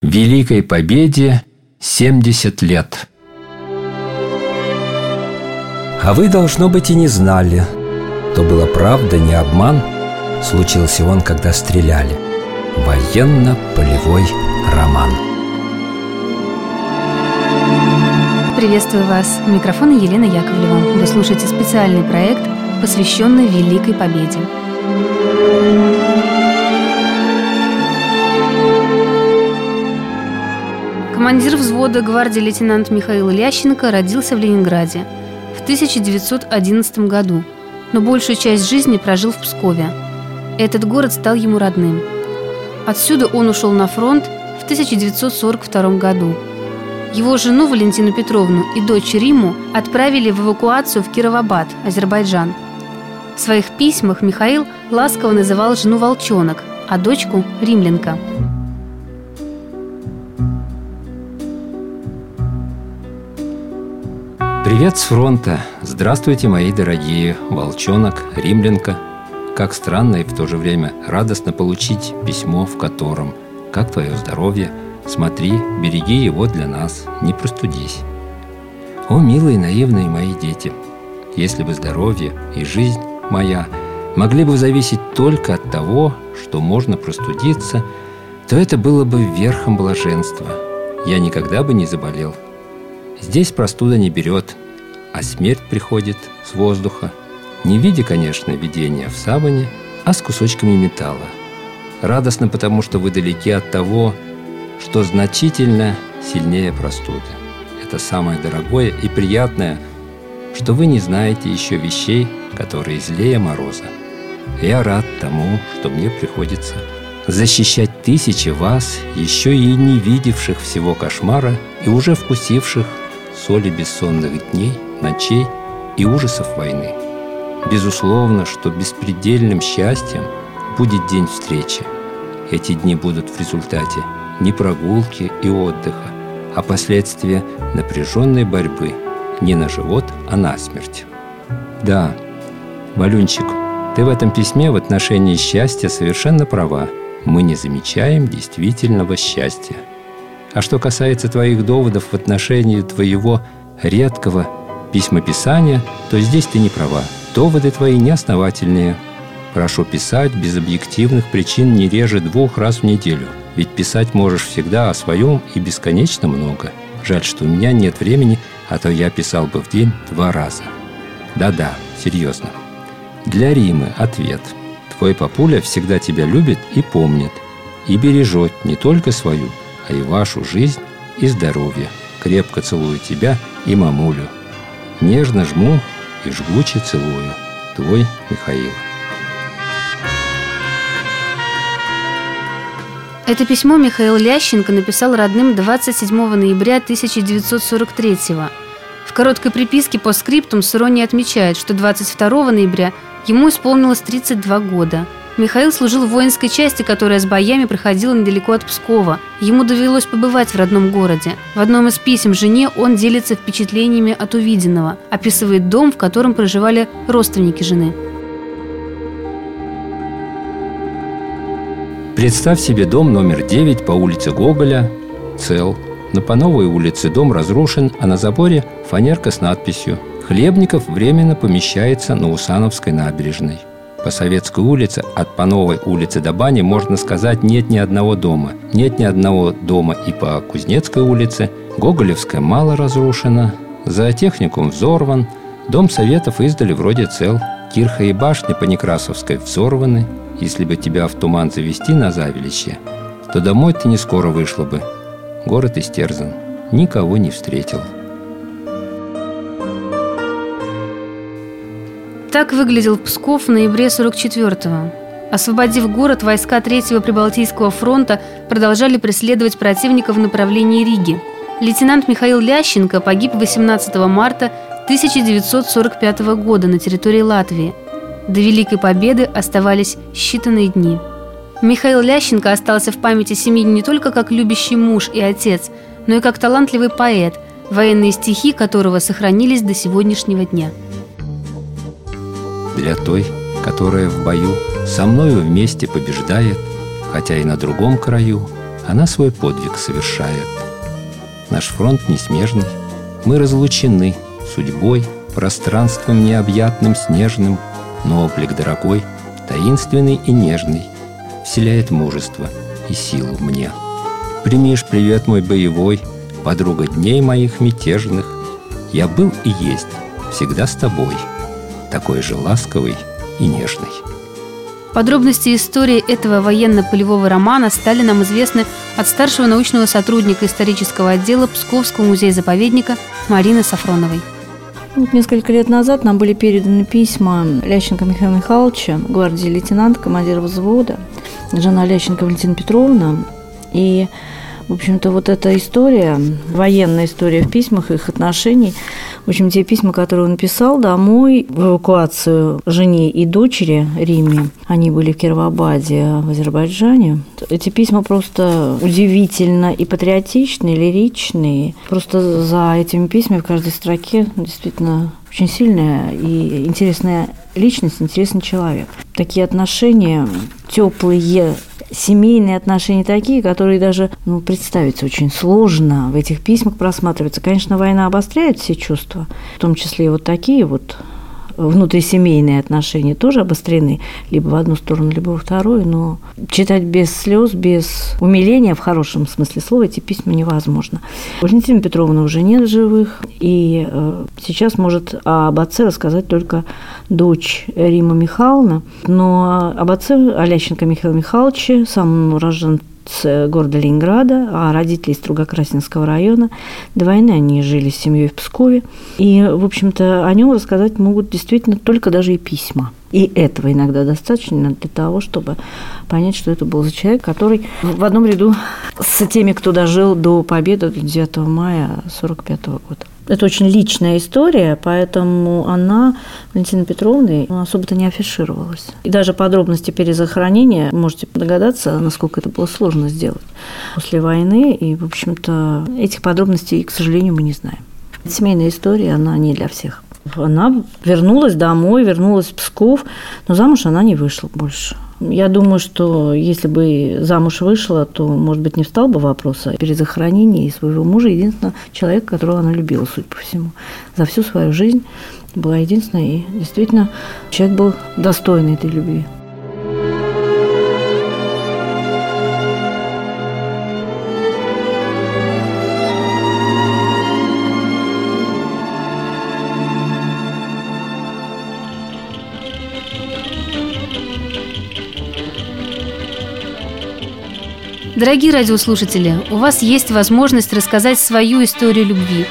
Великой Победе 70 лет. А вы, должно быть, и не знали. То была правда, не обман. Случился он, когда стреляли. Военно-полевой роман. Приветствую вас. У микрофона Елена Яковлева. Вы слушаете специальный проект, посвященный Великой Победе. Командир взвода гвардии лейтенант Михаил Лященко родился в Ленинграде в 1911 году, но большую часть жизни прожил в Пскове. Этот город стал ему родным. Отсюда он ушел на фронт в 1942 году. Его жену Валентину Петровну и дочь Риму отправили в эвакуацию в Кировабад, Азербайджан. В своих письмах Михаил ласково называл жену «волчонок», а дочку – «римлянка». Привет с фронта! Здравствуйте, мои дорогие волчонок, римлянка. Как странно и в то же время радостно получить письмо, в котором «Как твое здоровье? Смотри, береги его для нас, не простудись». О, милые наивные мои дети! Если бы здоровье и жизнь моя могли бы зависеть только от того, что можно простудиться, то это было бы верхом блаженства. Я никогда бы не заболел – Здесь простуда не берет, а смерть приходит с воздуха. Не в виде, конечно, видения в саване, а с кусочками металла. Радостно, потому что вы далеки от того, что значительно сильнее простуды. Это самое дорогое и приятное, что вы не знаете еще вещей, которые злее мороза. Я рад тому, что мне приходится защищать тысячи вас, еще и не видевших всего кошмара и уже вкусивших соли бессонных дней, ночей и ужасов войны. Безусловно, что беспредельным счастьем будет день встречи. Эти дни будут в результате не прогулки и отдыха, а последствия напряженной борьбы не на живот, а на смерть. Да, Валюнчик, ты в этом письме в отношении счастья совершенно права. Мы не замечаем действительного счастья – а что касается твоих доводов в отношении твоего редкого письмописания, то здесь ты не права. Доводы твои неосновательные. Прошу писать без объективных причин не реже двух раз в неделю. Ведь писать можешь всегда о своем и бесконечно много. Жаль, что у меня нет времени, а то я писал бы в день два раза. Да-да, серьезно. Для Римы ответ. Твой папуля всегда тебя любит и помнит. И бережет не только свою, а и вашу жизнь и здоровье. Крепко целую тебя и мамулю. Нежно жму и жгуче целую. Твой Михаил. Это письмо Михаил Лященко написал родным 27 ноября 1943 года. В короткой приписке по скриптум Сурони отмечает, что 22 ноября ему исполнилось 32 года – Михаил служил в воинской части, которая с боями проходила недалеко от Пскова. Ему довелось побывать в родном городе. В одном из писем жене он делится впечатлениями от увиденного, описывает дом, в котором проживали родственники жены. Представь себе дом номер 9 по улице Гоголя, цел. На Пановой улице дом разрушен, а на заборе фанерка с надписью «Хлебников временно помещается на Усановской набережной». По Советской улице от Пановой улицы до Бани, можно сказать, нет ни одного дома. Нет ни одного дома и по Кузнецкой улице. Гоголевская мало разрушена. За техникум взорван. Дом Советов издали вроде цел. Кирха и башни по Некрасовской взорваны. Если бы тебя в туман завести на Завелище, то домой ты не скоро вышла бы. Город истерзан. Никого не встретил. Так выглядел Псков в ноябре 44-го. Освободив город, войска Третьего Прибалтийского фронта продолжали преследовать противника в направлении Риги. Лейтенант Михаил Лященко погиб 18 марта 1945 года на территории Латвии. До Великой Победы оставались считанные дни. Михаил Лященко остался в памяти семьи не только как любящий муж и отец, но и как талантливый поэт, военные стихи которого сохранились до сегодняшнего дня для той, которая в бою со мною вместе побеждает, хотя и на другом краю, она свой подвиг совершает. Наш фронт несмежный, мы разлучены судьбой, пространством необъятным снежным, но облик дорогой, таинственный и нежный, вселяет мужество и силу мне. Примишь привет мой боевой, подруга дней моих мятежных. Я был и есть всегда с тобой, такой же ласковый и нежный. Подробности истории этого военно-полевого романа стали нам известны от старшего научного сотрудника исторического отдела Псковского музея-заповедника Марины Сафроновой. Вот несколько лет назад нам были переданы письма Лященко Михаила Михайловича, гвардии лейтенант, командира взвода, жена Лященко Валентина Петровна. И в общем-то, вот эта история, военная история в письмах, их отношений, в общем, те письма, которые он написал домой в эвакуацию жене и дочери Риме, они были в Кировабаде, в Азербайджане. Эти письма просто удивительно и патриотичные, лиричные. Просто за этими письмами в каждой строке действительно очень сильная и интересная личность, интересный человек. Такие отношения теплые, семейные отношения такие, которые даже ну, представить очень сложно в этих письмах просматриваются. Конечно, война обостряет все чувства, в том числе и вот такие вот внутрисемейные отношения тоже обострены либо в одну сторону, либо во вторую, но читать без слез, без умиления, в хорошем смысле слова, эти письма невозможно. Валентина Петровна уже нет живых, и э, сейчас может об отце рассказать только дочь Рима Михайловна, но об отце Алященко Михаила Михайловича, сам он рожден с города Ленинграда, а родители из Стругокрасинского района. До войны они жили с семьей в Пскове. И, в общем-то, о нем рассказать могут действительно только даже и письма. И этого иногда достаточно для того, чтобы понять, что это был за человек, который в одном ряду с теми, кто дожил до победы 9 мая 1945 года. Это очень личная история, поэтому она, Валентина Петровна, особо-то не афишировалась. И даже подробности перезахоронения, можете догадаться, насколько это было сложно сделать после войны. И, в общем-то, этих подробностей, к сожалению, мы не знаем. Семейная история, она не для всех. Она вернулась домой, вернулась в Псков, но замуж она не вышла больше. Я думаю, что если бы замуж вышла, то, может быть, не встал бы вопрос о перезахоронении своего мужа, единственного человека, которого она любила, судя по всему. За всю свою жизнь была единственной, и действительно человек был достойный этой любви. Дорогие радиослушатели, у вас есть возможность рассказать свою историю любви.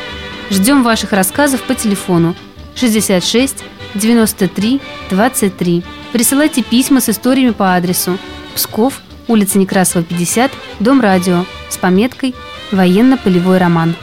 Ждем ваших рассказов по телефону 66 93 23. Присылайте письма с историями по адресу Псков, улица Некрасова, 50, Дом радио с пометкой «Военно-полевой роман».